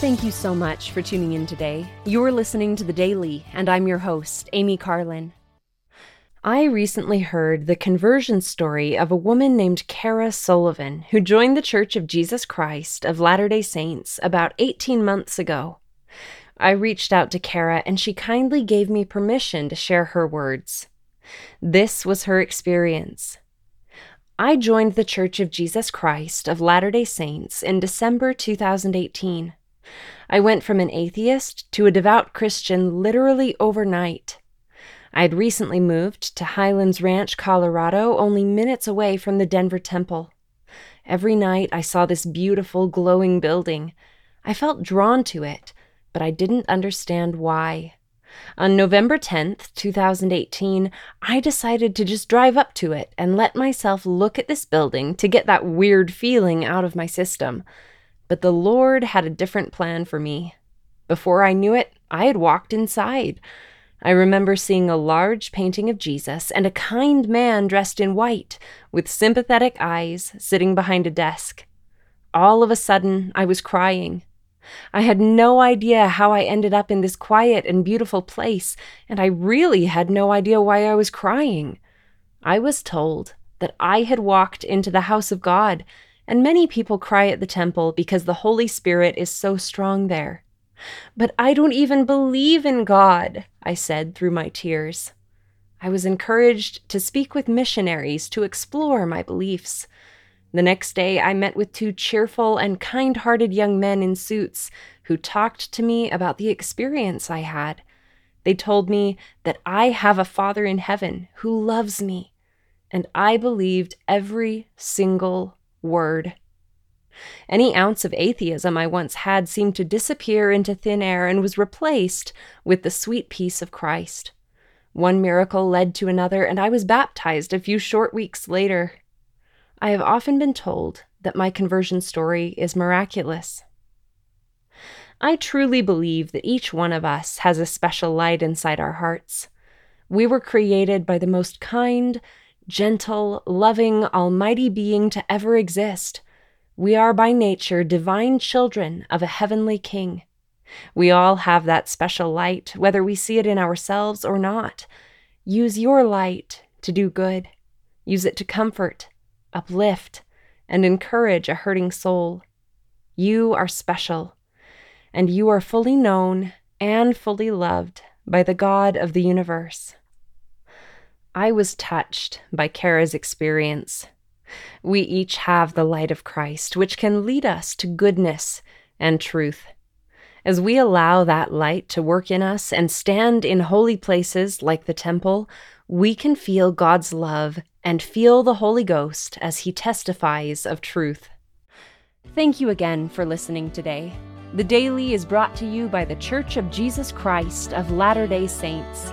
Thank you so much for tuning in today. You're listening to The Daily, and I'm your host, Amy Carlin. I recently heard the conversion story of a woman named Cara Sullivan who joined the Church of Jesus Christ of Latter day Saints about 18 months ago. I reached out to Cara and she kindly gave me permission to share her words. This was her experience. I joined the Church of Jesus Christ of Latter day Saints in December 2018. I went from an atheist to a devout Christian literally overnight. I had recently moved to Highlands Ranch, Colorado, only minutes away from the Denver Temple. Every night I saw this beautiful, glowing building. I felt drawn to it, but I didn't understand why. On November 10th, 2018, I decided to just drive up to it and let myself look at this building to get that weird feeling out of my system. But the Lord had a different plan for me. Before I knew it, I had walked inside. I remember seeing a large painting of Jesus and a kind man dressed in white, with sympathetic eyes, sitting behind a desk. All of a sudden, I was crying. I had no idea how I ended up in this quiet and beautiful place, and I really had no idea why I was crying. I was told that I had walked into the house of God, and many people cry at the temple because the Holy Spirit is so strong there. But I don't even believe in God, I said through my tears. I was encouraged to speak with missionaries to explore my beliefs. The next day, I met with two cheerful and kind hearted young men in suits who talked to me about the experience I had. They told me that I have a Father in heaven who loves me, and I believed every single word. Any ounce of atheism I once had seemed to disappear into thin air and was replaced with the sweet peace of Christ. One miracle led to another, and I was baptized a few short weeks later. I have often been told that my conversion story is miraculous. I truly believe that each one of us has a special light inside our hearts. We were created by the most kind, gentle, loving, almighty being to ever exist. We are by nature divine children of a heavenly king. We all have that special light, whether we see it in ourselves or not. Use your light to do good. Use it to comfort, uplift, and encourage a hurting soul. You are special, and you are fully known and fully loved by the God of the universe. I was touched by Cara's experience. We each have the light of Christ, which can lead us to goodness and truth. As we allow that light to work in us and stand in holy places like the temple, we can feel God's love and feel the Holy Ghost as He testifies of truth. Thank you again for listening today. The Daily is brought to you by The Church of Jesus Christ of Latter day Saints.